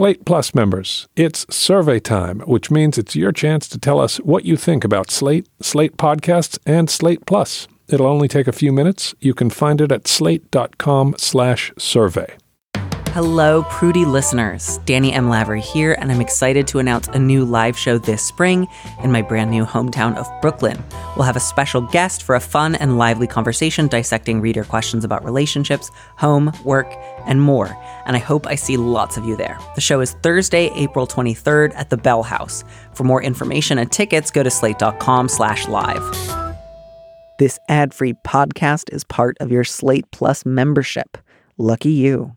Slate Plus members, it's survey time, which means it's your chance to tell us what you think about Slate, Slate Podcasts, and Slate Plus. It'll only take a few minutes. You can find it at slate.com/survey. Hello, Prudie listeners. Danny M. Lavery here, and I'm excited to announce a new live show this spring in my brand new hometown of Brooklyn. We'll have a special guest for a fun and lively conversation dissecting reader questions about relationships, home, work, and more. And I hope I see lots of you there. The show is Thursday, April 23rd at the Bell House. For more information and tickets, go to slate.com slash live. This ad-free podcast is part of your Slate Plus membership. Lucky you.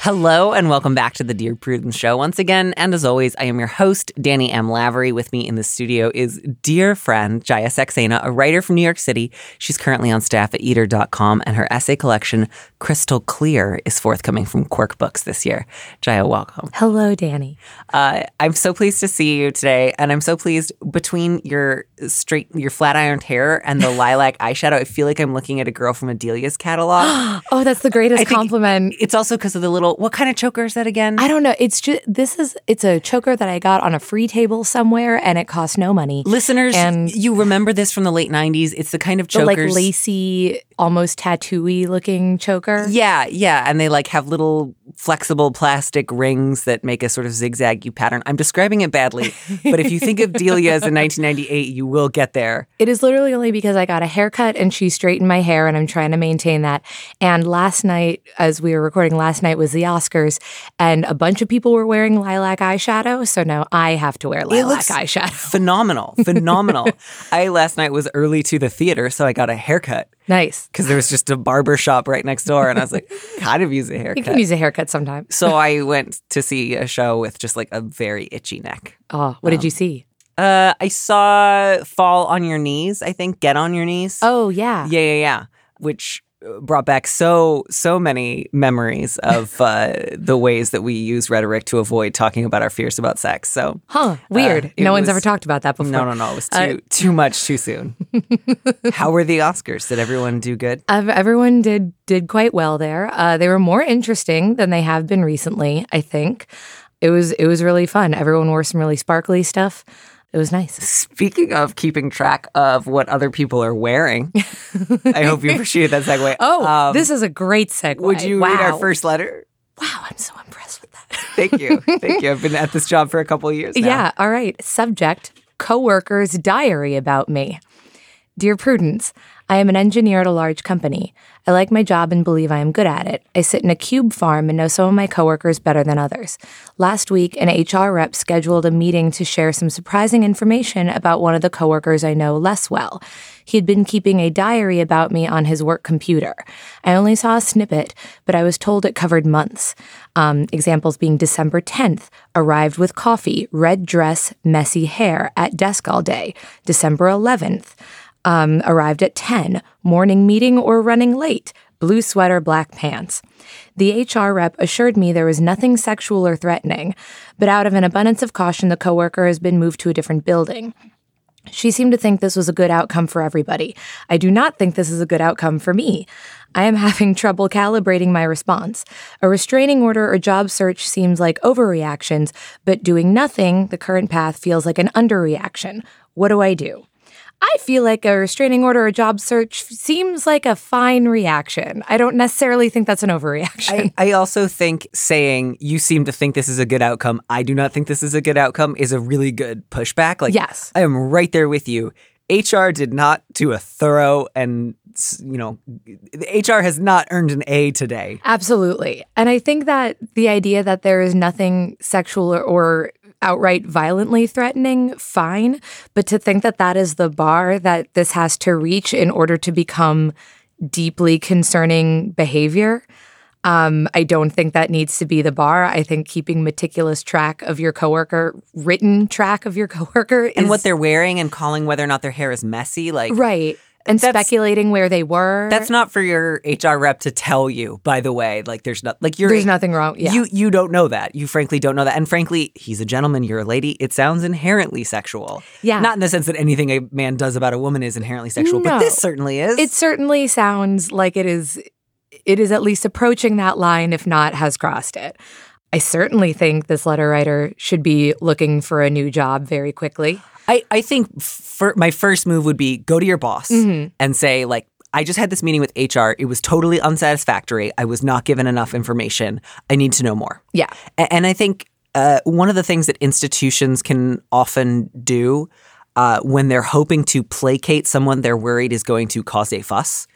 Hello and welcome back to the Dear Prudence Show once again. And as always, I am your host, Danny M. Lavery. With me in the studio is dear friend Jaya Saxena, a writer from New York City. She's currently on staff at eater.com, and her essay collection, Crystal Clear, is forthcoming from Quirk Books this year. Jaya, welcome. Hello, Danny. Uh, I'm so pleased to see you today, and I'm so pleased between your straight, your flat ironed hair and the lilac eyeshadow. I feel like I'm looking at a girl from Adelia's catalog. Oh, that's the greatest compliment. It's also because of the little. What kind of choker is that again? I don't know. It's just this is it's a choker that I got on a free table somewhere, and it cost no money. Listeners, And- you remember this from the late '90s. It's the kind of The chokers, like lacy, almost tattooy looking choker. Yeah, yeah, and they like have little flexible plastic rings that make a sort of zigzag pattern. I'm describing it badly, but if you think of Delia's in 1998, you will get there. It is literally only because I got a haircut and she straightened my hair, and I'm trying to maintain that. And last night, as we were recording last night, was the Oscars, and a bunch of people were wearing lilac eyeshadow. So now I have to wear lilac eyeshadow. Phenomenal, phenomenal. I last night was early to the theater, so I got a haircut Nice. because there was just a barber shop right next door, and I was like, kind of use a haircut. You can use a haircut sometime. so I went to see a show with just like a very itchy neck. Oh, what did you see? Uh, I saw Fall on Your Knees. I think Get on Your Knees. Oh, yeah. yeah, yeah, yeah. Which brought back so so many memories of uh, the ways that we use rhetoric to avoid talking about our fears about sex. So Huh. Weird. Uh, no one's was- ever talked about that before. no, no, no, it was too Uh, too much too soon. How were the Oscars? Did everyone do good? Ev- everyone did did quite well there. Uh, they were more interesting than they have been recently. I think it was it was really fun. Everyone wore some really sparkly stuff. It was nice. Speaking of keeping track of what other people are wearing, I hope you appreciate that segue. Oh, Um, this is a great segue. Would you wow. read our first letter? Wow, I'm so impressed with that. Thank you. Thank you. I've been at this job for a couple of years now. Yeah. All right. Subject: Coworker's diary about me. Dear Prudence, I am an engineer at a large company. I like my job and believe I am good at it. I sit in a cube farm and know some of my coworkers better than others. Last week, an HR rep scheduled a meeting to share some surprising information about one of the coworkers I know less well. He had been keeping a diary about me on his work computer. I only saw a snippet, but I was told it covered months. Um, examples being December 10th, arrived with coffee, red dress, messy hair, at desk all day. December 11th, um, arrived at 10, morning meeting or running late, blue sweater, black pants. The HR rep assured me there was nothing sexual or threatening, but out of an abundance of caution, the coworker has been moved to a different building. She seemed to think this was a good outcome for everybody. I do not think this is a good outcome for me. I am having trouble calibrating my response. A restraining order or job search seems like overreactions, but doing nothing, the current path, feels like an underreaction. What do I do? I feel like a restraining order or job search seems like a fine reaction. I don't necessarily think that's an overreaction. I, I also think saying you seem to think this is a good outcome, I do not think this is a good outcome is a really good pushback. Like Yes. I am right there with you. HR did not do a thorough and you know HR has not earned an A today. Absolutely. And I think that the idea that there is nothing sexual or, or outright violently threatening, fine. But to think that that is the bar that this has to reach in order to become deeply concerning behavior, Um, I don't think that needs to be the bar. I think keeping meticulous track of your coworker, written track of your coworker, is, and what they're wearing and calling whether or not their hair is messy, like right, and speculating where they were. that's not for your HR rep to tell you. By the way, like there's not like you're there's nothing wrong. Yeah, You you don't know that. You frankly don't know that. And frankly, he's a gentleman, you're a lady. It sounds inherently sexual. Yeah. Not in the sense that anything a man does about a woman is inherently sexual, but this certainly is. it certainly sounds like it is. It is at least approaching that line, if not has crossed it. I certainly think this letter writer should be looking for a new job very quickly. I, I think for my first move would be go to your boss Mm-hmm. and say, like, I just had this meeting with HR. It was totally unsatisfactory. I was not given enough information. I need to know more. Yeah. And I think uh, one of the things that institutions can often do uh, when they're hoping to placate someone they're worried is going to cause a fuss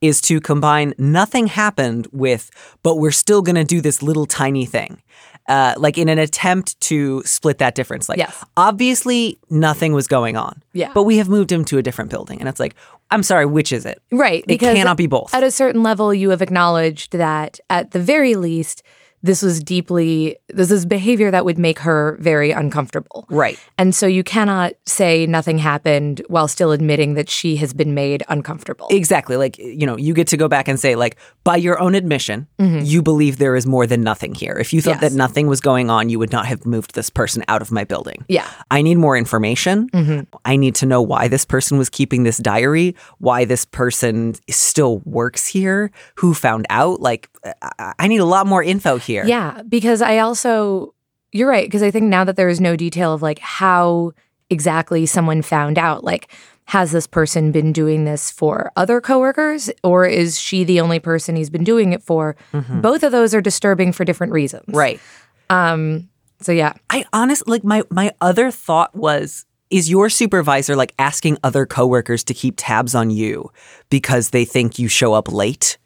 is to combine nothing happened with, but we're still going to do this little tiny thing. Uh, like in an attempt to split that difference. Like, Yes. obviously, nothing was going on. Yeah. But we have moved him to a different building. And it's like, I'm sorry, which is it? Right. It cannot be both. At a certain level, you have acknowledged that at the very least, this was deeply, this is behavior that would make her very uncomfortable. Right. And so you cannot say nothing happened while still admitting that she has been made uncomfortable. Exactly. Like, you know, you get to go back and say, like, by your own admission, you believe there is more than nothing here. If you thought Mm-hmm. Yes. that nothing was going on, you would not have moved this person out of my building. Yeah. Mm-hmm. I need more information. I need to know why this person was keeping this diary, why this person still works here, who found out. Like, I- I need a lot more info here. Yeah, because I also, you're right, because I think now that there is no detail of like how exactly someone found out, like, has this person been doing this for other coworkers or is she the only person he's been doing it for? Both of those are disturbing for different reasons. Right. Um, so yeah. I honestly like my my other thought was is your supervisor like asking other coworkers to keep tabs on you because they think you show up late?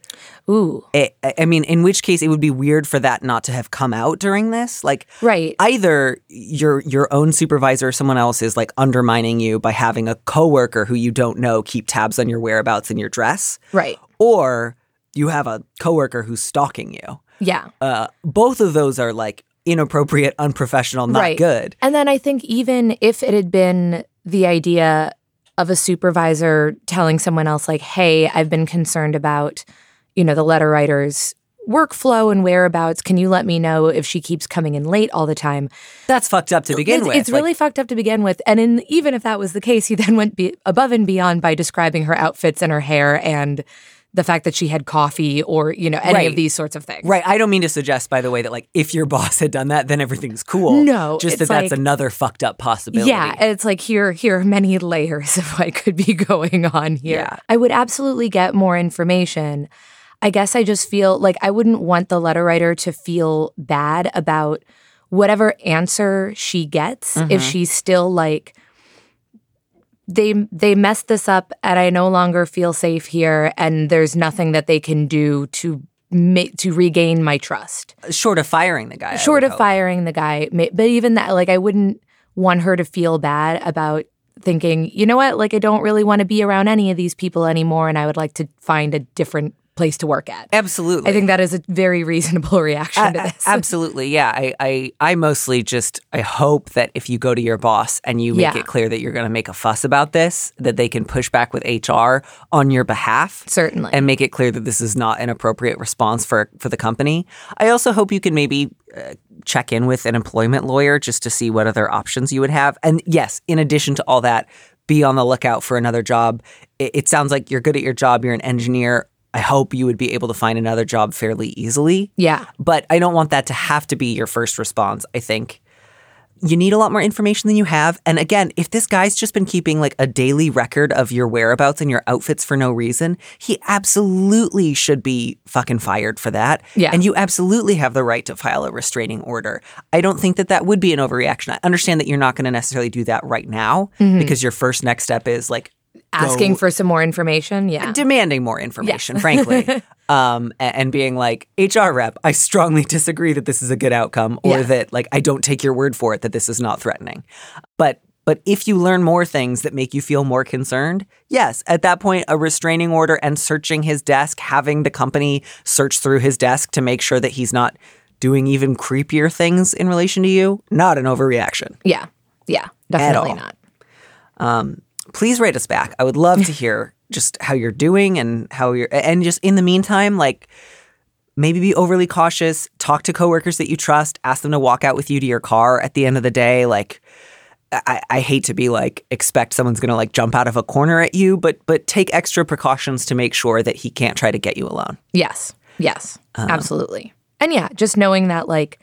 Ooh. I, I mean, in which case it would be weird for that not to have come out during this. Like, Right. either your your own supervisor or someone else is like undermining you by having a coworker who you don't know keep tabs on your whereabouts and your dress, right. or you have a coworker who's stalking you. Yeah. Uh, both of those are like inappropriate, unprofessional, not right. good. And then I think even if it had been the idea of a supervisor telling someone else, like, hey, I've been concerned about, you know, the letter writer's workflow and whereabouts. Can you let me know if she keeps coming in late all the time? That's fucked up to begin it's, with. It's Like, really fucked up to begin with. And in, even if that was the case, he then went be- above and beyond by describing her outfits and her hair and the fact that she had coffee or, you know, any Right. of these sorts of things. Right. I don't mean to suggest, by the way, that like if your boss had done that, then everything's cool. No, just that it's that's another fucked up possibility. Yeah, it's like here here are many layers of what could be going on here. Yeah. I would absolutely get more information. I guess I just feel like I wouldn't want the letter writer to feel bad about whatever answer she gets if mm-hmm. she's still like they they messed this up and I no longer feel safe here and there's nothing that they can do to make to regain my trust short of firing the guy. Short of hope. firing the guy but even that like i wouldn't want her to feel bad about thinking you know what like i don't really want to be around any of these people anymore and i would like to find a different place to work at Absolutely. i think that is a very reasonable reaction to A- a- this Absolutely, yeah. I, I, I mostly just I hope that if you go to your boss and you make Yeah. it clear that you're going to make a fuss about this, that they can push back with HR on your behalf, Certainly. and make it clear that this is not an appropriate response for for the company. I also hope you can maybe uh, check in with an employment lawyer just to see what other options you would have. And yes, in addition to all that, be on the lookout for another job. It, it sounds like you're good at your job. You're an engineer. I hope you would be able to find another job fairly easily. yeah But I don't want that to have to be your first response. I think you need a lot more information than you have. And again, if this guy's just been keeping like a daily record of your whereabouts and your outfits for no reason, he absolutely should be fucking fired for that. Yeah. And you absolutely have the right to file a restraining order. I don't think that that would be an overreaction. I understand that you're not going to necessarily do that right now mm-hmm. because your first next step is like asking go- for some more information yeah demanding more information, frankly, um, and being like, HR rep, I strongly disagree that this is a good outcome, or Yeah. that like I don't take your word for it that this is not threatening. But But if you learn more things that make you feel more concerned, yes, at that point, a restraining order and searching his desk, having the company search through his desk to make sure that he's not doing even creepier things in relation to you, not an overreaction. Yeah. Yeah. Definitely not. Please write us back. I would love to hear just how you're doing and how you're and just in the meantime, like maybe be overly cautious, talk to coworkers that you trust, ask them to walk out with you to your car at the end of the day. Like I, I hate to be like expect someone's gonna like jump out of a corner at you, but but take extra precautions to make sure that he can't try to get you alone. Yes. Yes. Uh, absolutely. And yeah, just knowing that like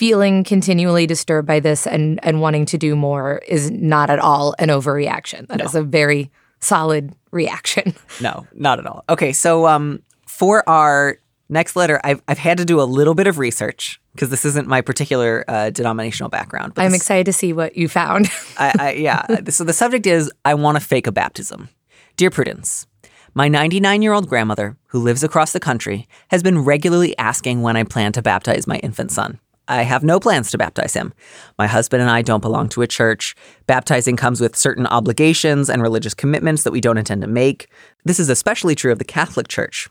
feeling continually disturbed by this and and wanting to do more is not at all an overreaction. That is a very solid reaction. No, not at all. Okay, so um, for our next letter, I've I've had to do a little bit of research because this isn't my particular uh, denominational background. But I'm this- excited to see what you found. I, I, yeah. So the subject is I want to fake a baptism. Dear Prudence, my 99 year old grandmother, who lives across the country, has been regularly asking when I plan to baptize my infant son. I have no plans to baptize him. My husband and I don't belong to a church. Baptizing comes with certain obligations and religious commitments that we don't intend to make. This is especially true of the Catholic Church.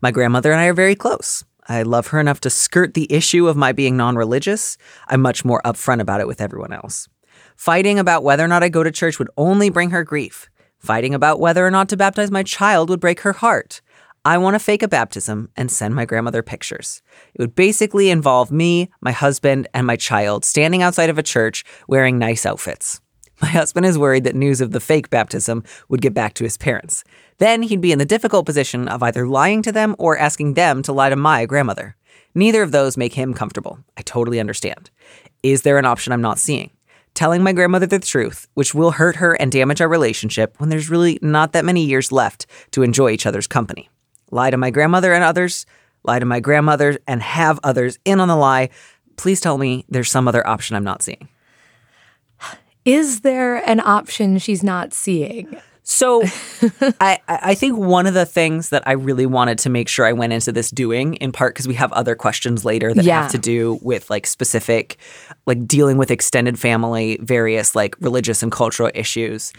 My grandmother and I are very close. I love her enough to skirt the issue of my being non religious. I'm much more upfront about it with everyone else. Fighting about whether or not I go to church would only bring her grief. Fighting about whether or not to baptize my child would break her heart. I want to fake a baptism and send my grandmother pictures. It would basically involve me, my husband, and my child standing outside of a church wearing nice outfits. My husband is worried that news of the fake baptism would get back to his parents. Then he'd be in the difficult position of either lying to them or asking them to lie to my grandmother. Neither of those make him comfortable. I totally understand. Is there an option I'm not seeing? Telling my grandmother the truth, which will hurt her and damage our relationship when there's really not that many years left to enjoy each other's company. Lie to my grandmother and others, lie to my grandmother and have others in on the lie. Please tell me there's some other option I'm not seeing. is there an option she's not seeing? So I, I think one of the things that I really wanted to make sure I went into this doing, in part because we have other questions later that Yeah. have to do with like specific, like dealing with extended family, various like religious and cultural issues.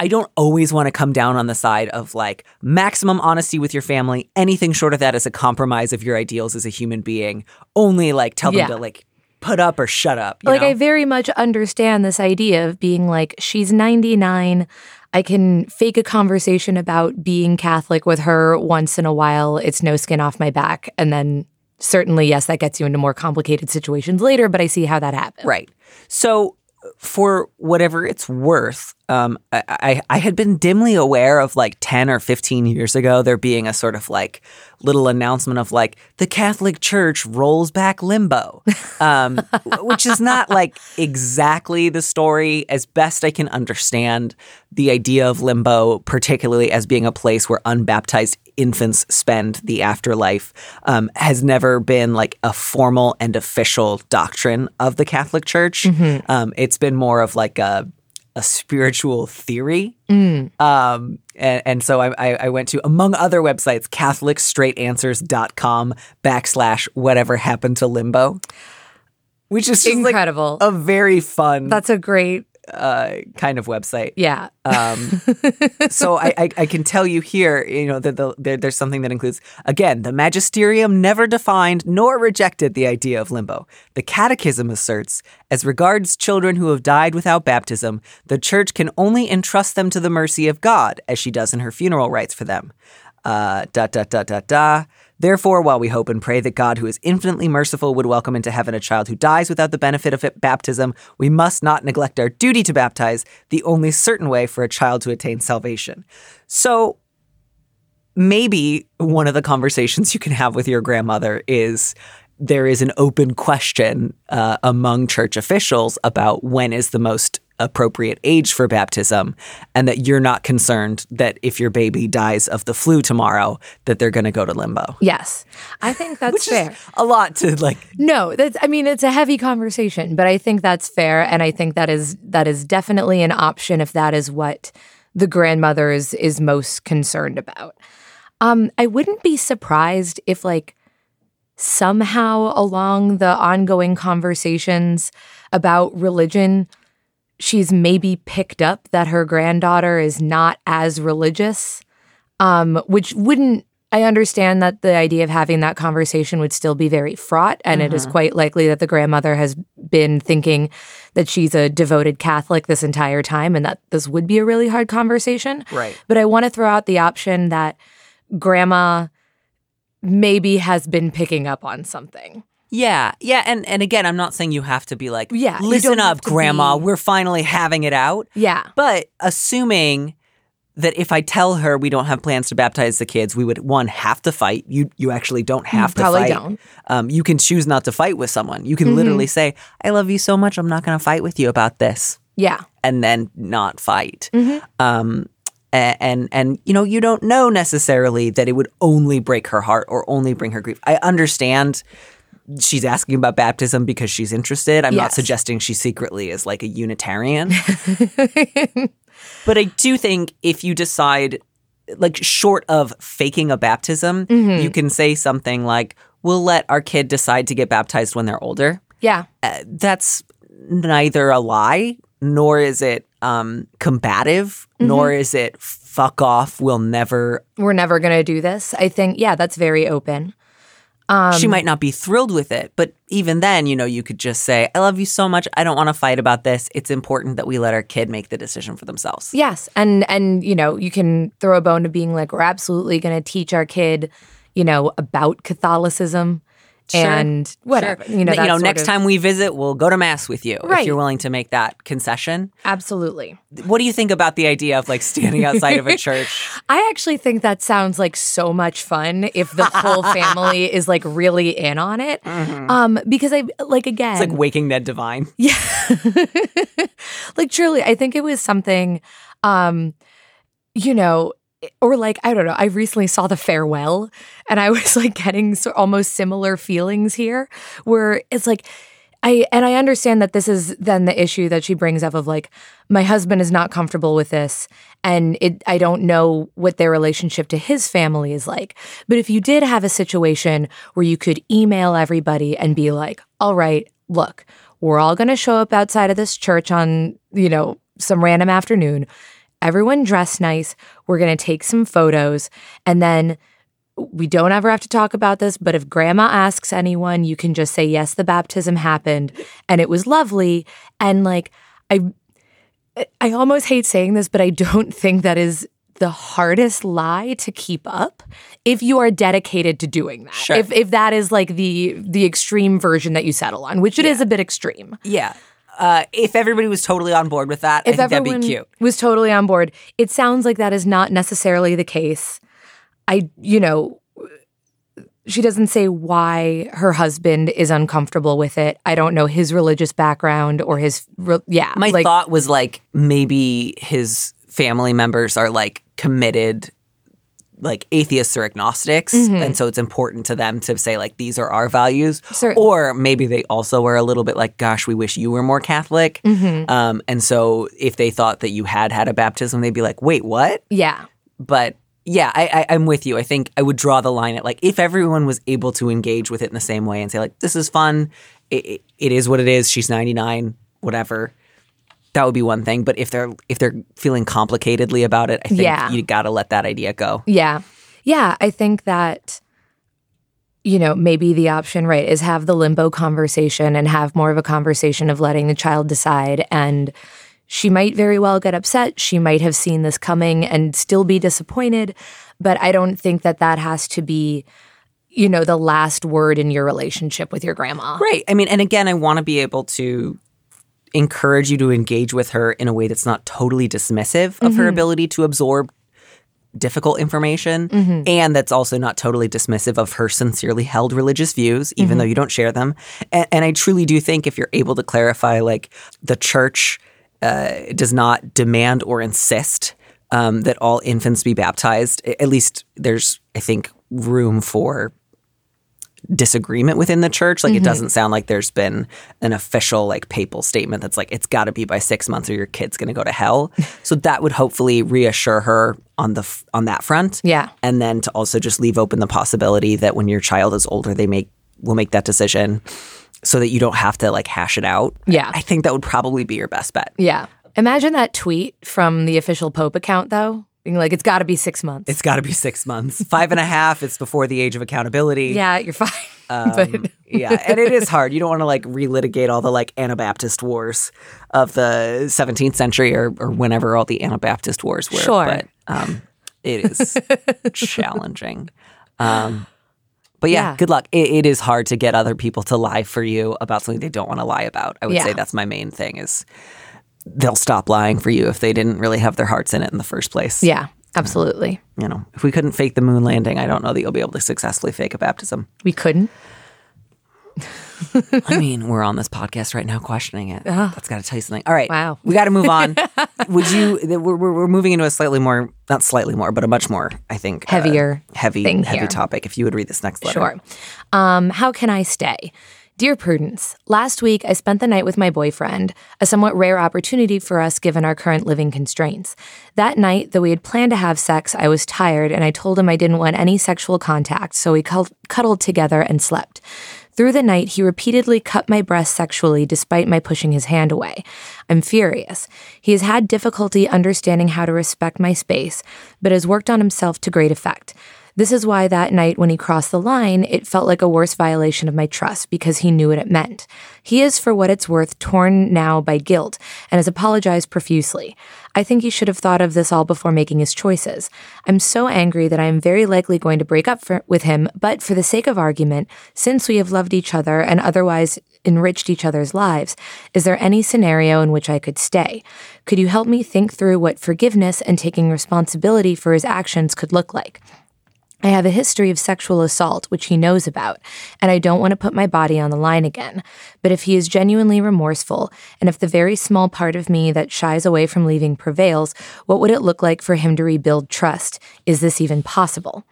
I don't always want to come down on the side of like maximum honesty with your family. Anything short of that is a compromise of your ideals as a human being. Only like tell them Yeah. to like put up or shut up. you like know? I very much understand this idea of being like she's 99 I can fake a conversation about being Catholic with her once in a while it's no skin off my back and then certainly yes that gets you into more complicated situations later but I see how that happens. Right. So, for whatever it's worth, um, I, I, I had been dimly aware of like 10 or 15 years ago there being a sort of like little announcement of like the Catholic Church rolls back limbo, um, which is not like exactly the story. As best I can understand the idea of limbo, particularly as being a place where unbaptized infants spend the afterlife, um, has never been like a formal and official doctrine of the Catholic Church. Um, it's been more of like a a spiritual theory. Um, and, and so I, I, I went to, among other websites, CatholicStraightAnswers.com backslash whatever happened to limbo, which is just like Incredible. a very fun That's a great uh, kind of website. yeah. Um, so I, I, I can tell you here, you know, that the, there, there's something that includes again, the magisterium never defined nor rejected the idea of limbo. The Catechism asserts, as regards children who have died without baptism, the Church can only entrust them to the mercy of God, as she does in her funeral rites for them. Uh. Therefore, while we hope and pray that God, who is infinitely merciful, would welcome into heaven a child who dies without the benefit of baptism, we must not neglect our duty to baptize, the only certain way for a child to attain salvation. So, maybe one of the conversations you can have with your grandmother is there is an open question uh, among church officials about when is the most appropriate age for baptism and that you're not concerned that if your baby dies of the flu tomorrow that they're going to go to limbo Yes. I think that's which fair. is a lot to like No, that's I mean it's a heavy conversation, but I think that's fair and I think that is that is definitely an option if that is what the grandmother is is most concerned about. Um I wouldn't be surprised if like somehow along the ongoing conversations about religion she's maybe picked up that her granddaughter is not as religious, um, which wouldn't. I understand that the idea of having that conversation would still be very fraught, and it is quite likely that the grandmother has been thinking that she's a devoted Catholic this entire time, and that this would be a really hard conversation. Right. But I want to throw out the option that grandma maybe has been picking up on something. Yeah, yeah, and and again, I'm not saying you have to be like, Yeah, listen up, grandma, be- we're finally having it out. Yeah. But assuming that if I tell her we don't have plans to baptize the kids, we would one have to fight. You you actually don't have to probably fight. don't. Mm-hmm. Um, you can choose not to fight with someone. You can literally say, "I love you so much, I'm not going to fight with you about this," Yeah. and then not fight. Mm-hmm. Um, a- and and you know you don't know necessarily that it would only break her heart or only bring her grief. I understand she's asking about baptism because she's interested. I'm not suggesting she secretly is like a Unitarian. but I do think if you decide, like, short of faking a baptism, Mm-hmm. you can say something like, We'll let our kid decide to get baptized when they're older. Yeah. Uh, that's neither a lie nor is it um, combative, nor Mm-hmm. is it fuck off. We'll never. We're never going to do this. I think, yeah, that's very open. Um, she might not be thrilled with it, but even then, you know, you could just say, "I love you so much. I don't want to fight about this. It's important that we let our kid make the decision for themselves." Yes, and and you know you can throw a bone to being like we're absolutely going to teach our kid, you know, about Catholicism and whatever. Sure. You know, you know, next of- time we visit, we'll go to mass with you if you're willing to make that concession. absolutely. What do you think about the idea of like standing outside of a church? I actually think that sounds like so much fun if the whole family is like really in on it. Um, because I like again, Mm-hmm. It's like waking Ned Devine. Yeah. like truly i think it was something um you know or like i don't know i recently saw the farewell and i was like getting so, almost similar feelings here where it's like I and I understand that this is then the issue that she brings up of like my husband is not comfortable with this and it I don't know what their relationship to his family is like. But if you did have a situation where you could email everybody and be like, "All right, look, we're all going to show up outside of this church on, you know, some random afternoon. Everyone dress nice. We're going to take some photos and then we don't ever have to talk about this, but if grandma asks anyone, you can just say, yes, the baptism happened and it was lovely. And like, I, I almost hate saying this, but I don't think that is the hardest lie to keep up if you are dedicated to doing that. Sure. If, if that is like the, the extreme version that you settle on, which it is a bit extreme. Yeah. Uh, if everybody was totally on board with that, I If think that'd be cute. was totally on board, it sounds like that is not necessarily the case. I, you know, she doesn't say why her husband is uncomfortable with it. I don't know his religious background or his, re- yeah. My like, thought was like maybe his family members are like committed like atheists or agnostics Mm-hmm. and so it's important to them to say like these are our values Certainly. or maybe they also are a little bit like gosh we wish you were more catholic Mm-hmm. um, and so if they thought that you had had a baptism they'd be like wait what yeah. but yeah, I, I, I'm with you. I think I would draw the line at like if everyone was able to engage with it in the same way and say like this is fun, it, it, it is what it is. She's 99, whatever. That would be one thing. But if they're if they're feeling complicatedly about it, I think Yeah. you got to let that idea go. Yeah. Yeah. I think that, you know, maybe the option, right, is have the limbo conversation and have more of a conversation of letting the child decide. And she might very well get upset. She might have seen this coming and still be disappointed. But I don't think that that has to be, you know, the last word in your relationship with your grandma. Right. I mean, and again, I want to be able to encourage you to engage with her in a way that's not totally dismissive of her ability to absorb difficult information and that's also not totally dismissive of her sincerely held religious views even though you don't share them. And, and i truly do think if you're able to clarify like the church uh, does not demand or insist um, that all infants be baptized at least there's i think room for disagreement within the church. Like it mm-hmm. doesn't sound like there's been an official like papal statement that's like it's got to be by 6 months or your kid's going to go to hell. so that would hopefully reassure her on the f- on that front. Yeah. And then to also just leave open the possibility that when your child is older they make will make that decision. so that you don't have to like hash it out. Yeah. I think that would probably be your best bet. Yeah. Imagine that tweet from the official Pope account, though. Being like, it's got to be six months. It's got to be six months, five and a half. It's before the age of accountability. yeah, you're fine. but yeah, and it is hard. You don't want to like relitigate all the like Anabaptist wars of the 17th century or, or whenever all the Anabaptist wars were. Sure. but um, it is challenging. Um, but yeah, Yeah. good luck. It, it is hard to get other people to lie for you about something they don't want to lie about. I would say that's my main thing is they'll stop lying for you if they didn't really have their hearts in it in the first place. yeah, absolutely. You know, if we couldn't fake the moon landing, I don't know that you'll be able to successfully fake a baptism. We couldn't. I mean, we're on this podcast right now questioning it. That's got to tell you something. All right. Wow. We got to move on. Would you, we're, we're moving into a slightly more, not slightly more, but a much more, I think, uh, Heavier heavy, thing heavy here. topic. If you would read this next letter. Sure. Um, how can I stay? Dear Prudence, last week I spent the night with my boyfriend, a somewhat rare opportunity for us given our current living constraints. That night, though we had planned to have sex, I was tired and I told him I didn't want any sexual contact, so we cuddled together and slept. Through the night, he repeatedly cut my breast sexually despite my pushing his hand away. I'm furious. He has had difficulty understanding how to respect my space, but has worked on himself to great effect. This is why that night when he crossed the line, it felt like a worse violation of my trust because he knew what it meant. He is, for what it's worth, torn now by guilt and has apologized profusely. I think he should have thought of this all before making his choices. I'm so angry that I am very likely going to break up for, with him, but for the sake of argument, since we have loved each other and otherwise enriched each other's lives, is there any scenario in which I could stay? Could you help me think through what forgiveness and taking responsibility for his actions could look like? I have a history of sexual assault, which he knows about, and I don't want to put my body on the line again. But if he is genuinely remorseful, and if the very small part of me that shies away from leaving prevails, what would it look like for him to rebuild trust? Is this even possible?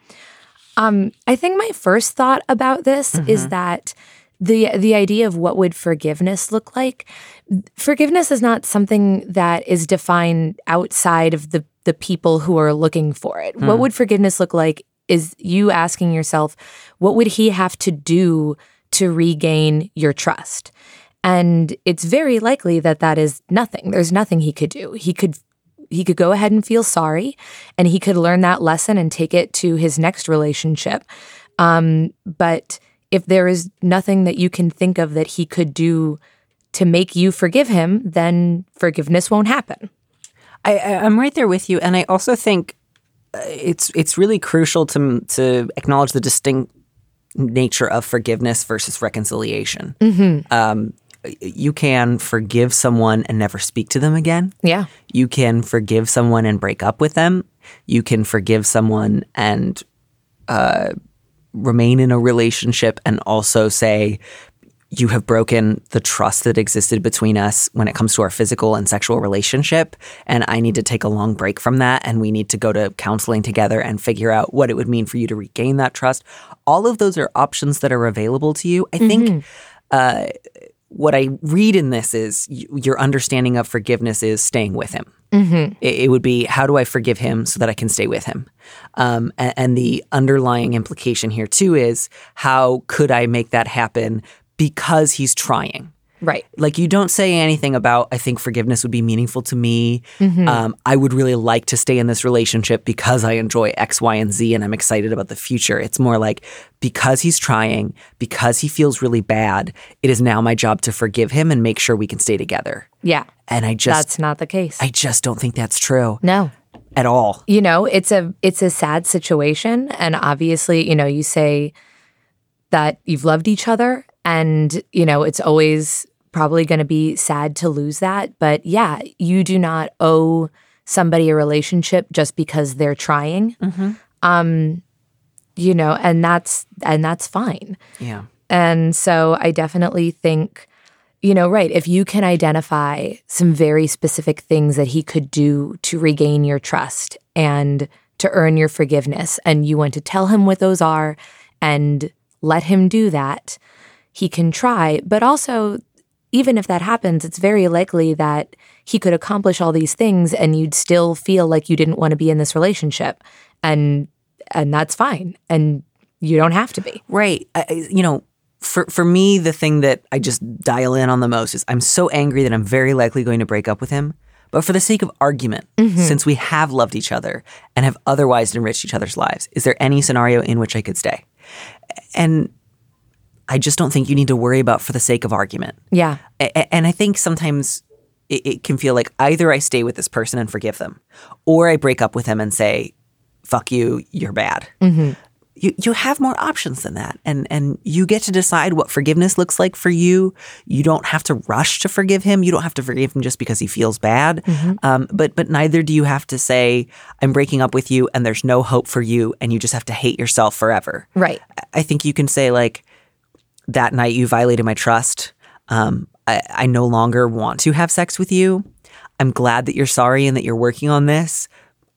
Um, I think my first thought about this is that the the idea of what would forgiveness look like forgiveness is not something that is defined outside of the the people who are looking for it. What would forgiveness look like is you asking yourself, what would he have to do to regain your trust? And it's very likely that that is nothing. There's nothing he could do. He could he could go ahead and feel sorry and he could learn that lesson and take it to his next relationship. Um, but if there is nothing that you can think of that he could do to make you forgive him, then forgiveness won't happen. I, I'm right there with you, and I also think it's it's really crucial to to acknowledge the distinct nature of forgiveness versus reconciliation. Um, you can forgive someone and never speak to them again. Yeah. You can forgive someone and break up with them. You can forgive someone and uh, remain in a relationship and also say, you have broken the trust that existed between us when it comes to our physical and sexual relationship. And I need to take a long break from that. And we need to go to counseling together and figure out what it would mean for you to regain that trust. All of those are options that are available to you. I think uh, what I read in this is your understanding of forgiveness is staying with him. It, it would be how do I forgive him so that I can stay with him? Um, and, and the underlying implication here too is how could I make that happen because he's trying? Right. Like you don't say anything about I think forgiveness would be meaningful to me. Um, I would really like to stay in this relationship because I enjoy X, Y, and Z, and I'm excited about the future. It's more like because he's trying, because he feels really bad. It is now my job to forgive him and make sure we can stay together. Yeah. And I just, That's not the case. I just don't think that's true no. at all. you know it's a it's a sad situation and obviously you know you say that you've loved each other and you know it's always probably going to be sad to lose that but yeah you do not owe somebody a relationship just because they're trying. Um you know and that's and that's fine. Yeah. and so I definitely think, you know, right, if you can identify some very specific things that he could do to regain your trust and to earn your forgiveness, and you want to tell him what those are and let him do that, he can try. But also, even if that happens, it's very likely that he could accomplish all these things and you'd still feel like you didn't want to be in this relationship. And and that's fine. And you don't have to be. Right. I, you know, for for me, the thing that I just dial in on the most is I'm so angry that I'm very likely going to break up with him. But for the sake of argument, mm-hmm. since we have loved each other and have otherwise enriched each other's lives, is there any scenario in which I could stay? And I just don't think you need to worry about for the sake of argument. Yeah. A- And I think sometimes it, it can feel like either I stay with this person and forgive them, or I break up with them and say, "Fuck you, you're bad." You you have more options than that, and and you get to decide what forgiveness looks like for you. You don't have to rush to forgive him. You don't have to forgive him just because he feels bad. Um, but but neither do you have to say, "I'm breaking up with you," and there's no hope for you, and you just have to hate yourself forever. Right. I think you can say like that night you violated my trust. Um, I, I no longer want to have sex with you. I'm glad that you're sorry and that you're working on this.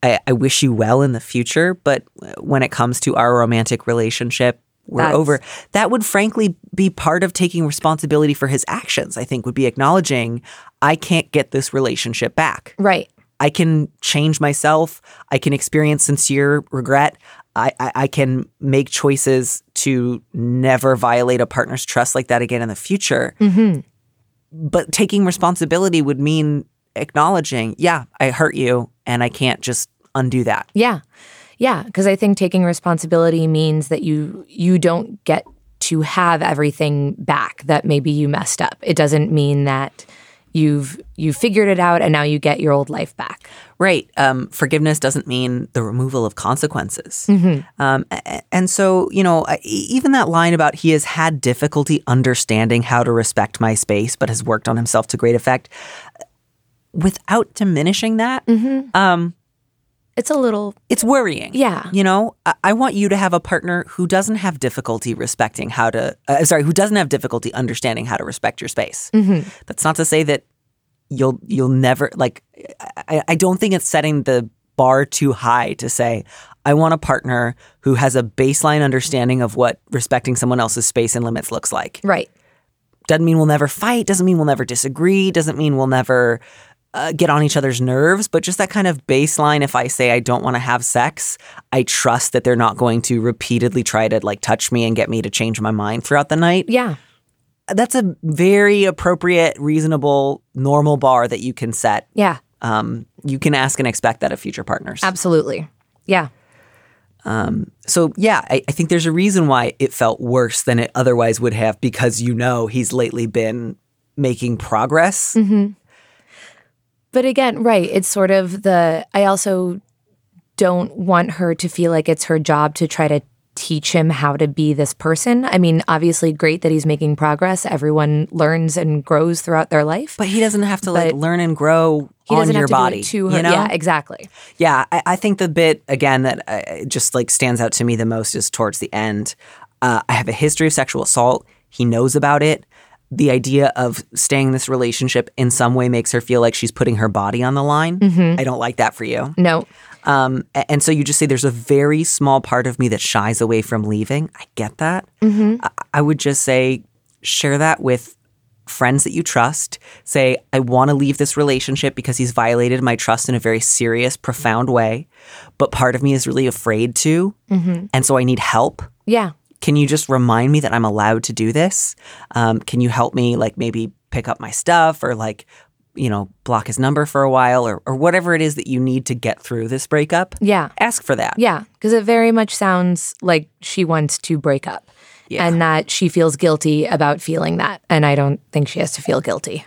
I, I wish you well in the future, but when it comes to our romantic relationship, we're That's- over. That would frankly be part of taking responsibility for his actions. I think would be acknowledging I can't get this relationship back. Right. I can change myself. I can experience sincere regret. I, I, I can make choices to never violate a partner's trust like that again in the future. Mm-hmm. But taking responsibility would mean acknowledging, yeah, I hurt you and I can't just undo that. Yeah. Yeah, because I think taking responsibility means that you you don't get to have everything back that maybe you messed up. It doesn't mean that you've you figured it out and now you get your old life back. Right. Um, forgiveness doesn't mean the removal of consequences. Um, a- a- and so, you know, even that line about he has had difficulty understanding how to respect my space, but has worked on himself to great effect, without diminishing that, um, It's a little it's worrying. Yeah. You know, I, I want you to have a partner who doesn't have difficulty respecting how to, uh, sorry, who doesn't have difficulty understanding how to respect your space. That's not to say that you'll you'll never like. I, I don't think it's setting the bar too high to say I want a partner who has a baseline understanding of what respecting someone else's space and limits looks like right. doesn't mean we'll never fight doesn't mean we'll never disagree doesn't mean we'll never uh, get on each other's nerves but just that kind of baseline if i say i don't want to have sex i trust that they're not going to repeatedly try to like touch me and get me to change my mind throughout the night Yeah. that's a very appropriate reasonable normal bar that you can set Yeah. um, you can ask and expect that of future partners Absolutely. Yeah. so yeah I, I think there's a reason why it felt worse than it otherwise would have because you know he's lately been making progress But again, right, it's sort of the I also don't want her to feel like it's her job to try to teach him how to be this person. I mean, obviously great that he's making progress. Everyone learns and grows throughout their life. But he doesn't have to like learn and grow he on doesn't your have to body. to her. You know? Yeah, exactly. Yeah, I, I think the bit again that uh, just like stands out to me the most is towards the end. Uh, I have a history of sexual assault. He knows about it. The idea of staying in this relationship in some way makes her feel like she's putting her body on the line. Mm-hmm. I don't like that for you. No. Um, and so you just say there's a very small part of me that shies away from leaving. I get that. Mm-hmm. I, I would just say share that with friends that you trust. Say, I want to leave this relationship because he's violated my trust in a very serious, profound way. But part of me is really afraid to. Mm-hmm. And so I need help. Yeah. Can you just remind me that I'm allowed to do this? Um, can you help me, like maybe pick up my stuff or like, you know, block his number for a while or, or whatever it is that you need to get through this breakup? Yeah. Ask for that. Yeah, because it very much sounds like she wants to break up Yeah. and that she feels guilty about feeling that. And I don't think she has to feel guilty.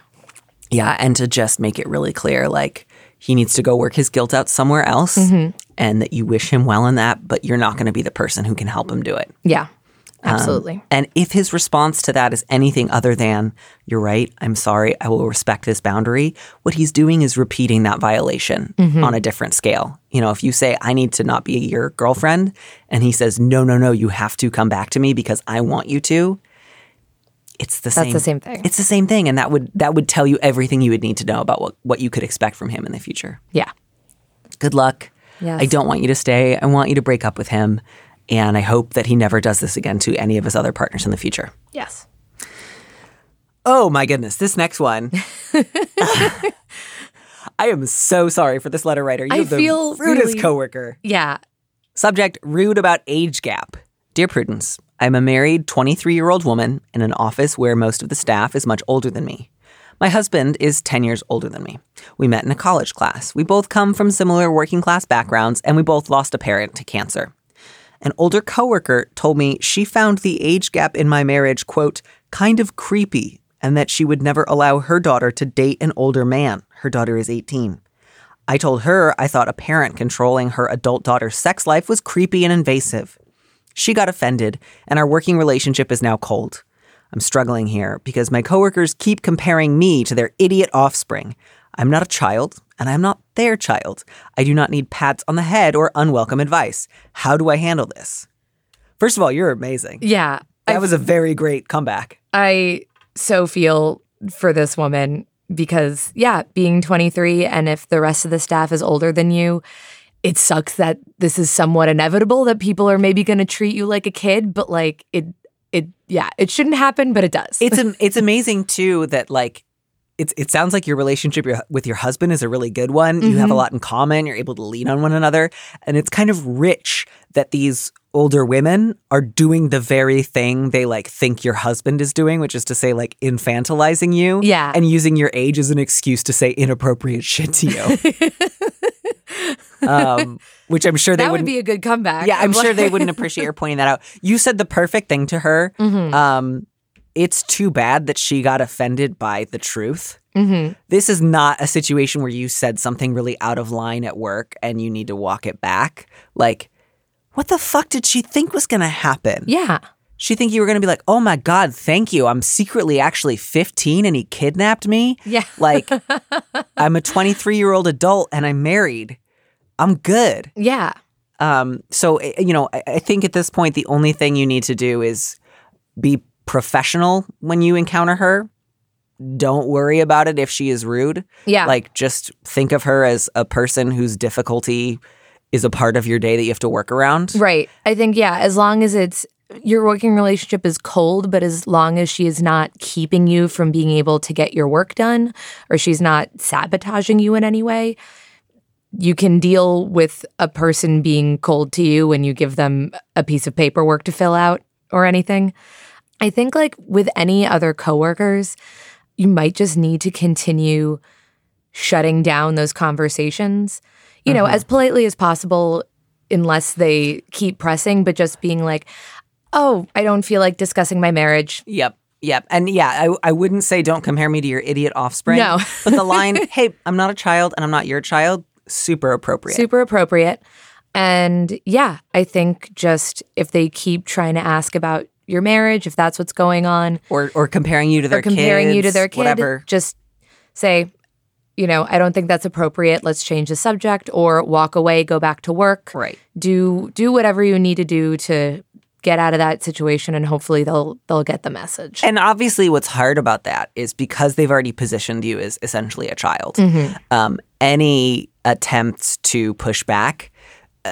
Yeah, and to just make it really clear, like he needs to go work his guilt out somewhere else, and that you wish him well in that, but you're not going to be the person who can help him do it. Yeah, Um, absolutely. And if his response to that is anything other than "You're right, I'm sorry, I will respect this boundary," what he's doing is repeating that violation mm-hmm. on a different scale. You know, if you say "I need to not be your girlfriend," and he says "No, no, no, you have to come back to me because I want you to," it's the That's same. the same thing. It's the same thing, and that would that would tell you everything you would need to know about what what you could expect from him in the future. yeah. Good luck. Yes. I don't want you to stay. I want you to break up with him, and I hope that he never does this again to any of his other partners in the future. Yes. Oh my goodness, this next one. I am so sorry for this letter writer. You I have the feel rudest really- coworker. Yeah. Subject: rude about age gap. Dear Prudence, I'm a married 23 year old woman in an office where most of the staff is much older than me. My husband is 10 years older than me. We met in a college class. We both come from similar working class backgrounds, and we both lost a parent to cancer. An older coworker told me she found the age gap in my marriage, quote, kind of creepy, and that she would never allow her daughter to date an older man. Her daughter is 18. I told her I thought a parent controlling her adult daughter's sex life was creepy and invasive. She got offended, and our working relationship is now cold. I'm struggling here because my coworkers keep comparing me to their idiot offspring. I'm not a child, and I'm not their child. I do not need pats on the head or unwelcome advice. How do I handle this? First of all, you're amazing. Yeah. That I, was a very great comeback. I so feel for this woman because, yeah, being 23 and if the rest of the staff is older than you, it sucks that this is somewhat inevitable that people are maybe going to treat you like a kid, but like it, it, yeah, it shouldn't happen, but it does. It's it's amazing too that like it's it sounds like your relationship your- with your husband is a really good one. You have a lot in common. You're able to lean on one another, and it's kind of rich that these older women are doing the very thing they like think your husband is doing, which is to say like infantilizing you, Yeah. and using your age as an excuse to say inappropriate shit to you. um, which I'm sure they that would be a good comeback. yeah, I'm sure they wouldn't appreciate your pointing that out. You said the perfect thing to her. Mm-hmm. Um, it's too bad that she got offended by the truth. Mhm. This is not a situation where you said something really out of line at work and you need to walk it back. Like, what the fuck did she think was going to happen? Yeah. She think you were going to be like, "Oh my god, thank you. I'm secretly actually 15 and he kidnapped me." Yeah. Like, I'm a 23 year old adult and I'm married. I'm good. Yeah. Um, so eh, you know, I, I think at this point the only thing you need to do is be professional when you encounter her. Don't worry about it if she is rude. Yeah. Like just think of her as a person whose difficulty is a part of your day that you have to work around. Right. I think, yeah, as long as it's your working relationship is cold, but as long as she is not keeping you from being able to get your work done or she's not sabotaging you in any way, you can deal with a person being cold to you when you give them a piece of paperwork to fill out or anything. I think, like with any other coworkers, you might just need to continue shutting down those conversations, you know, as mm-hmm. politely as possible, unless they keep pressing, but just being like, oh, I don't feel like discussing my marriage. Yep. Yep. And yeah, I, I wouldn't say don't compare me to your idiot offspring. No. but the line, hey, I'm not a child and I'm not your child, super appropriate. Super appropriate. And yeah, I think just if they keep trying to ask about your marriage, if that's what's going on, or or comparing you to their or comparing you to their kid, whatever. just say, you know, I don't think that's appropriate. Let's change the subject or walk away, go back to work. Right. Do do whatever you need to do to get out of that situation and hopefully they'll they'll get the message. And obviously, what's hard about that is because they've already positioned you as essentially a child. Mm-hmm. Um, any attempts to push back,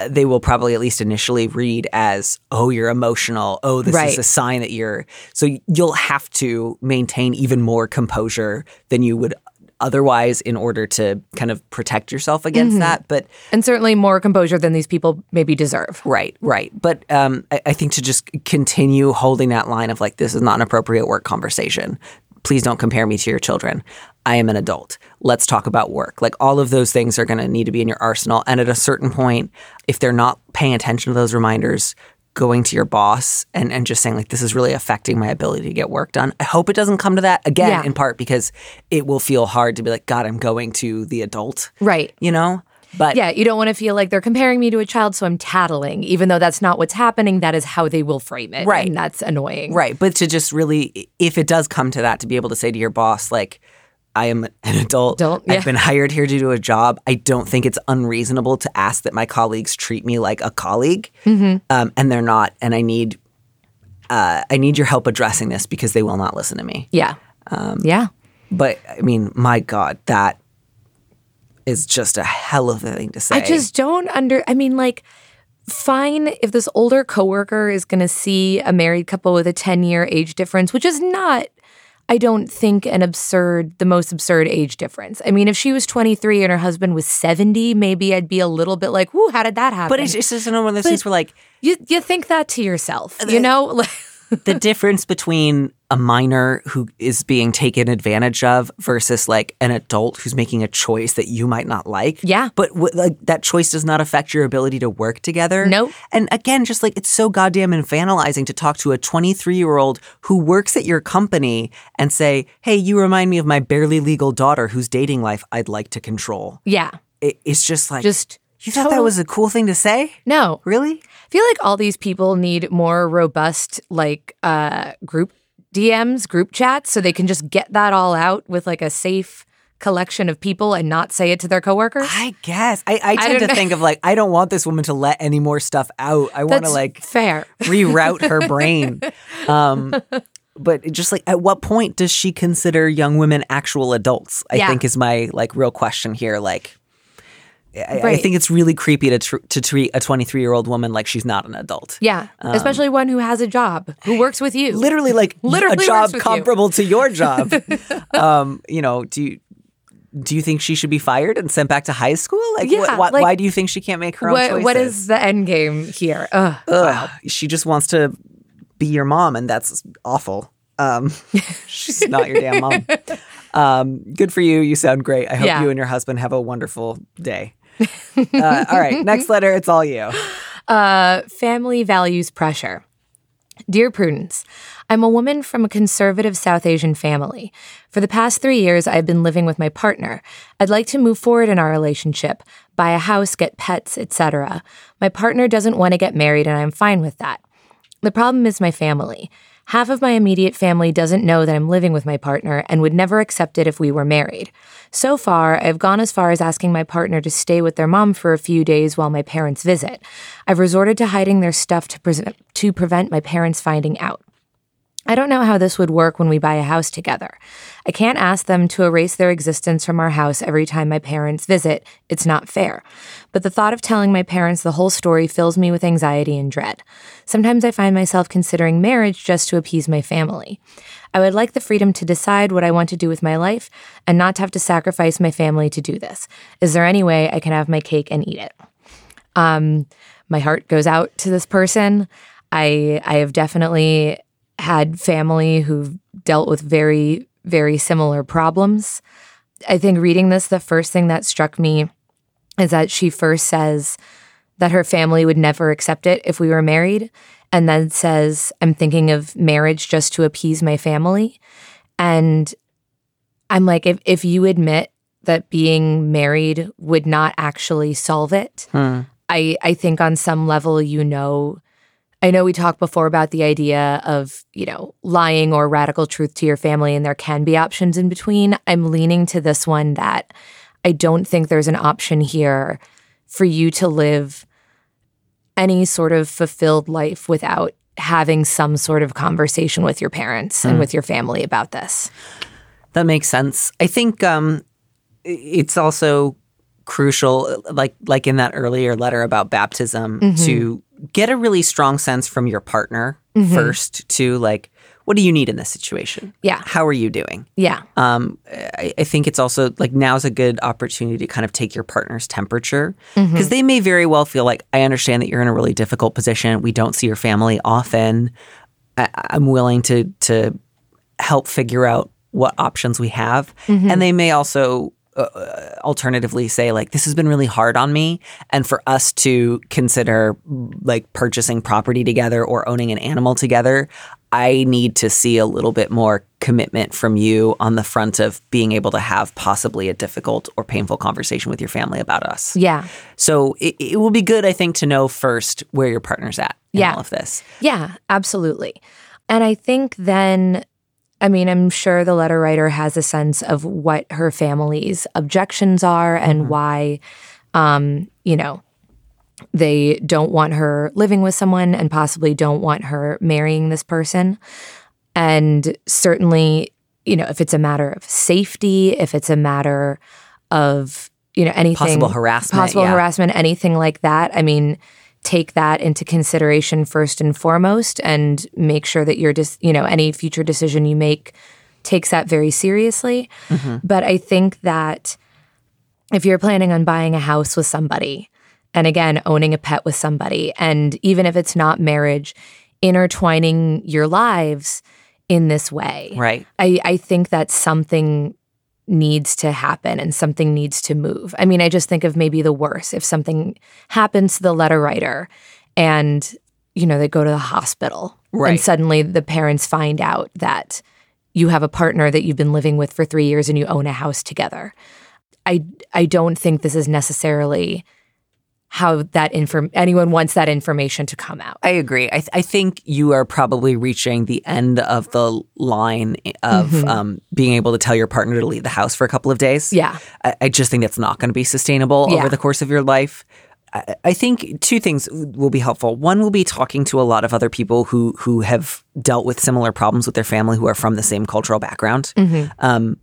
they will probably at least initially read as, "Oh, you're emotional. Oh, this is a sign that you're." So you'll have to maintain even more composure than you would otherwise in order to kind of protect yourself against Mm-hmm. that. But and certainly more composure than these people maybe deserve. Right, right. But um, I, I think to just continue holding that line of like, this is not an appropriate work conversation. Please don't compare me to your children. I am an adult. Let's talk about work. Like all of those things are going to need to be in your arsenal. And at a certain point, if they're not paying attention to those reminders, going to your boss and, and just saying like this is really affecting my ability to get work done. I hope it doesn't come to that again Yeah. in part because it will feel hard to be like god I'm going to the adult, Right. you know? But Yeah, you don't want to feel like they're comparing me to a child, so I'm tattling, even though that's not what's happening. That is how they will frame it. Right. And that's annoying. Right. But to just really, if it does come to that, to be able to say to your boss, like, I am an adult. Yeah. I've been hired here to do a job. I don't think it's unreasonable to ask that my colleagues treat me like a colleague, Mm-hmm. um, and they're not. And I need, uh, I need your help addressing this because they will not listen to me. Yeah. Um, yeah. But I mean, my God, that is just a hell of a thing to say. I just don't under I mean like fine if this older coworker is going to see a married couple with a 10 year age difference, which is not I don't think an absurd, the most absurd age difference. I mean, if she was 23 and her husband was 70, maybe I'd be a little bit like, "Whoo, how did that happen?" But it's, it's just one of those things where like you you think that to yourself, you uh, know? the difference between a minor who is being taken advantage of versus like an adult who's making a choice that you might not like. Yeah. But w- like that choice does not affect your ability to work together. Nope. And again, just like it's so goddamn infantilizing to talk to a 23 year old who works at your company and say, hey, you remind me of my barely legal daughter whose dating life I'd like to control. yeah, It, it's just like, just you thought that was a cool thing to say? no. Really? I feel like all these people need more robust like uh group DMs, group chats so they can just get that all out with like a safe collection of people and not say it to their coworkers. I guess. I, I tend don't to think of like, I don't want this woman to let any more stuff out. I want to like fair. reroute her brain. Um, but just like, at what point does she consider young women actual adults? I Yeah. think is my like real question here. Like, I, I think it's really creepy to tr- to treat a 23 year old woman like she's not an adult. Yeah, especially one who has a job, who works with you. Literally, like Literally a job with you. comparable to your job. um, you know, do you do you think she should be fired and sent back to high school? Like, Yeah, wh- wh- like, why do you think she can't make her own choices? what is the end game here? Ugh. Ugh, she just wants to be your mom, and that's awful. Um, she's not your damn mom. Um, good for you. You sound great. I hope Yeah. you and your husband have a wonderful day. Uh, all right, next letter. It's all you. Uh, family values pressure. Dear Prudence, I'm a woman from a conservative South Asian family. For the past three years, I've been living with my partner. I'd like to move forward in our relationship, buy a house, get pets, etc. My partner doesn't want to get married, and I'm fine with that. The problem is my family. Half of my immediate family doesn't know that I'm living with my partner and would never accept it if we were married. So far, I've gone as far as asking my partner to stay with their mom for a few days while my parents visit. I've resorted to hiding their stuff to, pre- to prevent my parents finding out. I don't know how this would work when we buy a house together. I can't ask them to erase their existence from our house every time my parents visit. It's not fair. But the thought of telling my parents the whole story fills me with anxiety and dread. Sometimes I find myself considering marriage just to appease my family. I would like the freedom to decide what I want to do with my life and not to have to sacrifice my family to do this. Is there any way I can have my cake and eat it? Um, my heart goes out to this person. I I have definitely had family who've dealt with very very similar problems. I think reading this, the first thing that struck me is that she first says that her family would never accept it if we were married, and then says, I'm thinking of marriage just to appease my family. And I'm like, if, if you admit that being married would not actually solve it, Hmm. I, I think on some level, you know, I know we talked before about the idea of, you know, lying or radical truth to your family, and there can be options in between. I'm leaning to this one that I don't think there's an option here for you to live any sort of fulfilled life without having some sort of conversation with your parents and with your family about this. That makes sense. I think um, it's also crucial, like like in that earlier letter about baptism, Mm-hmm. to get a really strong sense from your partner Mm-hmm. first to like, what do you need in this situation? Yeah. How are you doing? Yeah. Um, I, I think it's also like now's a good opportunity to kind of take your partner's temperature because Mm-hmm. they may very well feel like I understand that you're in a really difficult position. We don't see your family often. I, I'm willing to to help figure out what options we have, Mm-hmm. and they may also. Uh, alternatively say like this has been really hard on me and for us to consider like purchasing property together or owning an animal together i need to see a little bit more commitment from you on the front of being able to have possibly a difficult or painful conversation with your family about us Yeah. so it, it will be good i think to know first where your partner's at in Yeah. all of this Yeah, absolutely. And I think then, I mean, I'm sure the letter writer has a sense of what her family's objections are and why, um, you know, they don't want her living with someone and possibly don't want her marrying this person. And certainly, you know, if it's a matter of safety, if it's a matter of, you know, anything Possible harassment, possible yeah. harassment, anything like that. I mean, take that into consideration first and foremost and make sure that you're just, you know, any future decision you make takes that very seriously. Mm-hmm. But I think that if you're planning on buying a house with somebody, and again, owning a pet with somebody, and even if it's not marriage, intertwining your lives in this way. Right. I, I think that's something needs to happen and something needs to move. I mean, I just think of maybe the worst if something happens to the letter writer and, you know, they go to the hospital Right. and suddenly the parents find out that you have a partner that you've been living with for three years and you own a house together. I, I don't think this is necessarily how that inform anyone wants that information to come out. I agree. I, th- I think you are probably reaching the end of the line of um, being able to tell your partner to leave the house for a couple of days. Yeah. I, I just think that's not going to be sustainable Yeah. over the course of your life. I, I think two things will be helpful. One will be talking to a lot of other people who who have dealt with similar problems with their family who are from the same cultural background. Um,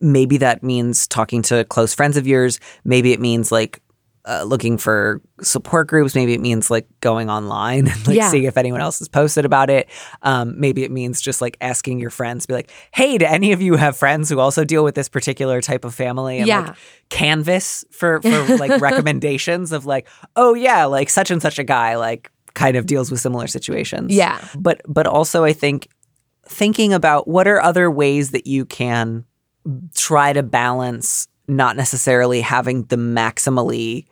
maybe that means talking to close friends of yours. Maybe it means like uh, looking for support groups. Maybe it means like going online and like Yeah. seeing if anyone else has posted about it. Um, maybe it means just like asking your friends, be like, "Hey, do any of you have friends who also deal with this particular type of family?" And Yeah. like canvas for for like recommendations of like, "Oh yeah, like such and such a guy like kind of deals with similar situations." Yeah. but but also I think thinking about what are other ways that you can try to balance not necessarily having the maximally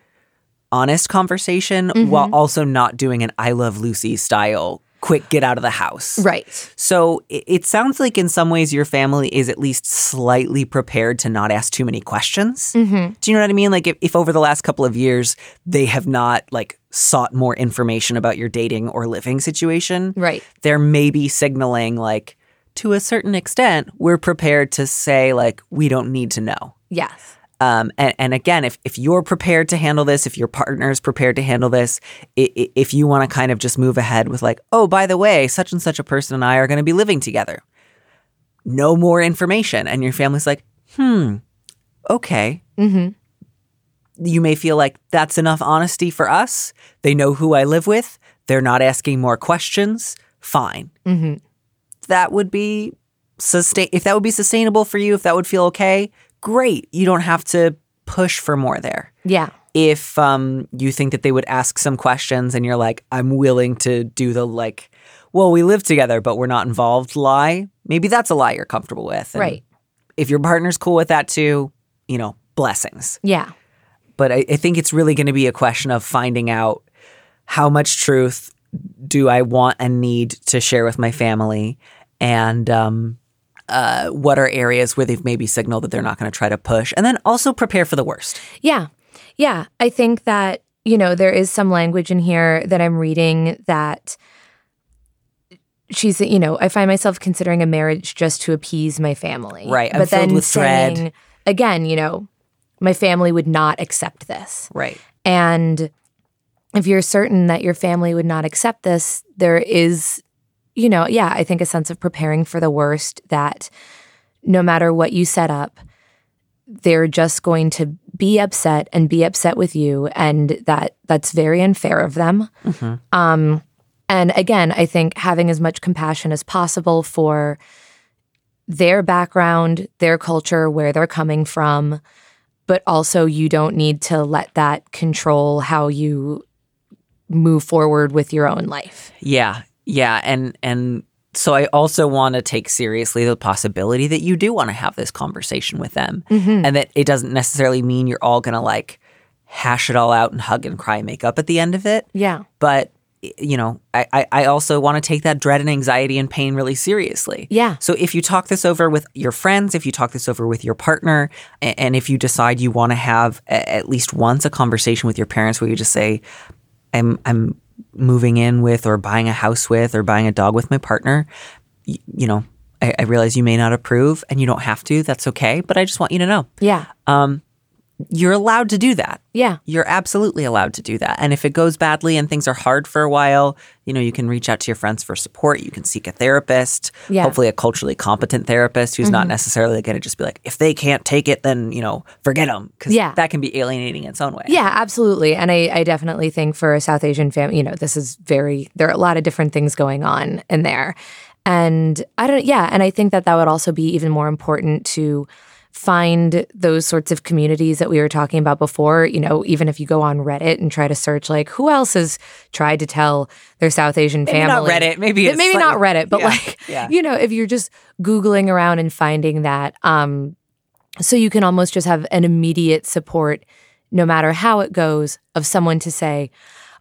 honest conversation Mm-hmm. while also not doing an I love Lucy style quick get out of the house. Right. So it, it sounds like in some ways your family is at least slightly prepared to not ask too many questions. Mm-hmm. Do you know what I mean? Like if, if over the last couple of years they have not like sought more information about your dating or living situation, Right. they're maybe signaling like to a certain extent we're prepared to say like we don't need to know. Yes. Um, and, and again, if, if you're prepared to handle this, if your partner is prepared to handle this, if you want to kind of just move ahead with like, oh, by the way, such and such a person and I are going to be living together. No more information, and your family's like, hmm, okay. Mm-hmm. You may feel like that's enough honesty for us. They know who I live with. They're not asking more questions. Fine. Mm-hmm. That would be sustain. If that would be sustainable for you, if that would feel okay, great. You don't have to push for more there Yeah. if um, you think that they would ask some questions and you're like, I'm willing to do the like, well, we live together, but we're not involved lie, maybe that's a lie you're comfortable with. And Right. If your partner's cool with that too, you know, blessings. Yeah. But I, I think it's really going to be a question of finding out how much truth do I want and need to share with my family and um, uh, what are areas where they've maybe signaled that they're not going to try to push. And then also prepare for the worst. Yeah. Yeah. I think that, you know, there is some language in here that I'm reading that she's, you know, I find myself considering a marriage just to appease my family. Right. I'm but filled then with dread. saying, again, you know, my family would not accept this. Right. And if you're certain that your family would not accept this, there is, you know, yeah, I think a sense of preparing for the worst that no matter what you set up, they're just going to be upset and be upset with you and that that's very unfair of them. Um and again, I think having as much compassion as possible for their background, their culture, where they're coming from, but also you don't need to let that control how you move forward with your own life. Yeah, yeah, and and so I also want to take seriously the possibility that you do want to have this conversation with them, mm-hmm. and that it doesn't necessarily mean you're all gonna like hash it all out and hug and cry and make up at the end of it. Yeah. But you know, I I, I also want to take that dread and anxiety and pain really seriously. Yeah. So if you talk this over with your friends, if you talk this over with your partner, a- and if you decide you want to have a- at least once a conversation with your parents where you just say, I'm I'm moving in with or buying a house with or buying a dog with my partner, y- you know, I, I realize you may not approve and you don't have to. That's okay. But I just want you to know Yeah. Um, you're allowed to do that. Yeah. You're absolutely allowed to do that. And if it goes badly and things are hard for a while, you know, you can reach out to your friends for support. You can seek a therapist, Yeah. Mm-hmm. hopefully a culturally competent therapist who's not necessarily going to just be like, if they can't take it, then, you know, forget them. Because Yeah. that can be alienating in its own way. Yeah, absolutely. And I, I definitely think for a South Asian family, you know, this is very, there are a lot of different things going on in there. And I don't, yeah. And I think that that would also be even more important to find those sorts of communities that we were talking about before. You know, even if you go on Reddit and try to search, like, who else has tried to tell their South Asian Maybe family? not Reddit. Maybe it's maybe not Reddit, but Yeah, like, yeah. you know, if you're just Googling around and finding that, um, so you can almost just have an immediate support, no matter how it goes, of someone to say,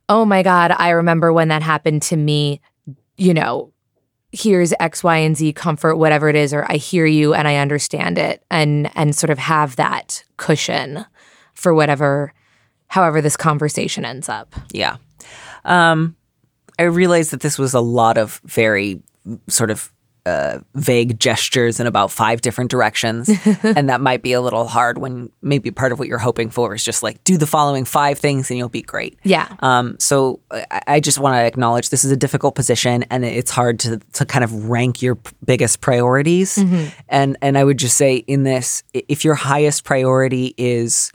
oh my God, I remember when that happened to me, you know, here's X, Y, and Z comfort, whatever it is, or I hear you and I understand it, and and sort of have that cushion for whatever, however this conversation ends up. Yeah. Um, I realized that this was a lot of very sort of uh, vague gestures in about five different directions. and that might be a little hard when maybe part of what you're hoping for is just like, do the following five things and you'll be great. Yeah. Um, so I, I just want to acknowledge this is a difficult position and it's hard to, to kind of rank your p- biggest priorities. And, and I would just say in this, if your highest priority is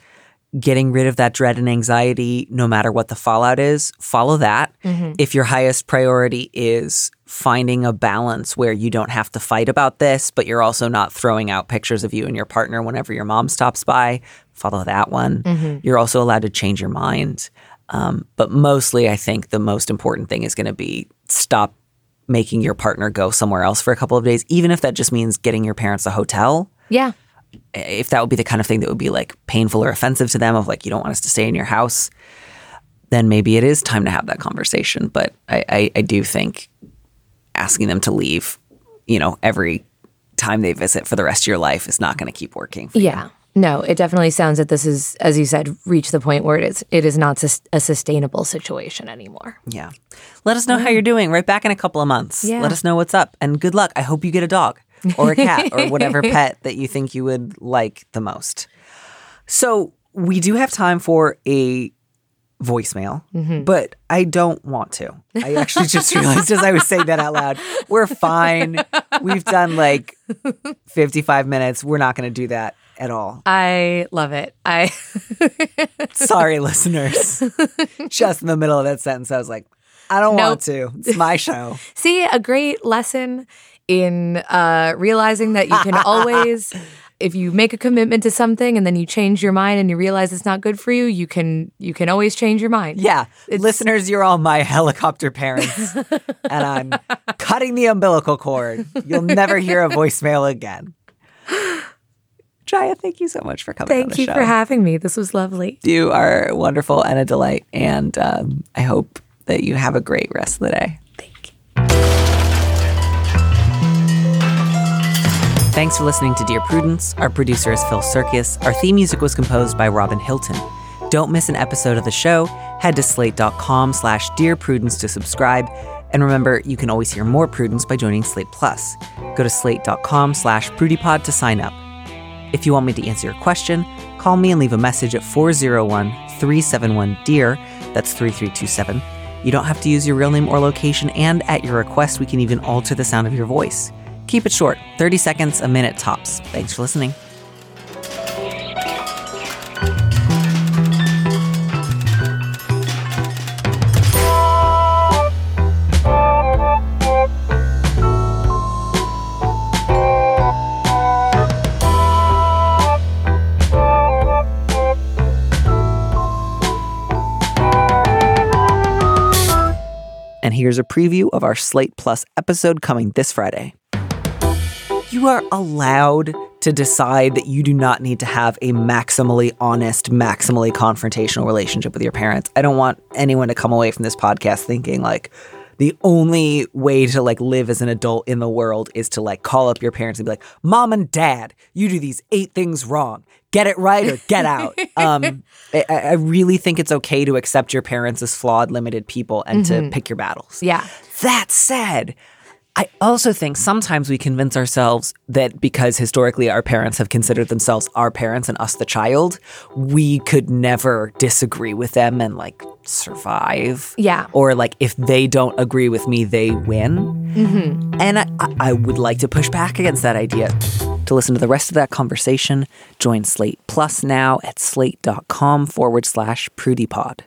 getting rid of that dread and anxiety, no matter what the fallout is, follow that. If your highest priority is finding a balance where you don't have to fight about this, but you're also not throwing out pictures of you and your partner whenever your mom stops by, follow that one. You're also allowed to change your mind. Um, but mostly, I think the most important thing is going to be stop making your partner go somewhere else for a couple of days, even if that just means getting your parents a hotel Yeah. if that would be the kind of thing that would be like painful or offensive to them of like you don't want us to stay in your house then maybe it is time to have that conversation but i, I, I do think asking them to leave you know every time they visit for the rest of your life is not going to keep working for you. Yeah. No, it definitely sounds that this is, as you said, reached the point where it is it is not sus- a sustainable situation anymore. yeah let us know how you're doing right back in a couple of months Yeah. let us know what's up and good luck i hope you get a dog or a cat or whatever pet that you think you would like the most so we do have time for a voicemail, but I don't want to. I actually just realized as I was saying that out loud, we're fine. We've done like 55 minutes. We're not going to do that at all. I love it. I Sorry, listeners. Just in the middle of that sentence, I was like, I don't want to. It's my show. see a great lesson in uh, realizing that you can always, if you make a commitment to something and then you change your mind and you realize it's not good for you, you can you can always change your mind. Yeah. listeners, you're all my helicopter parents, and I'm cutting the umbilical cord. You'll never hear a voicemail again. Jaya, thank you so much for coming. on Thank you show. for having me. This was lovely. You are wonderful and a delight, and um, I hope that you have a great rest of the day. Thank you. Thanks for listening to Dear Prudence. Our producer is Phil Surkis. Our theme music was composed by Robin Hilton. Don't miss an episode of the show. Head to slate.com slash Dear Prudence to subscribe. And remember, you can always hear more Prudence by joining Slate Plus. Go to slate.com slash prudiepod to sign up. If you want me to answer your question, call me and leave a message at 401 371 DEAR. That's 3327. You don't have to use your real name or location, and at your request, we can even alter the sound of your voice. Keep it short 30 seconds, a minute tops. Thanks for listening. And here's a preview of our Slate Plus episode coming this Friday. You are allowed to decide that you do not need to have a maximally honest, maximally confrontational relationship with your parents. I don't want anyone to come away from this podcast thinking like the only way to like live as an adult in the world is to like call up your parents and be like, "Mom and Dad, you do these eight things wrong. Get it right or get out." um, I, I really think it's okay to accept your parents as flawed, limited people and to pick your battles. Yeah. That said, I also think sometimes we convince ourselves that because historically our parents have considered themselves our parents and us the child, we could never disagree with them and like survive. Yeah. Or like if they don't agree with me, they win. Mm-hmm. And I, I- I would like to push back against that idea. To listen to the rest of that conversation, join Slate Plus now at slate.com forward slash prudiepod.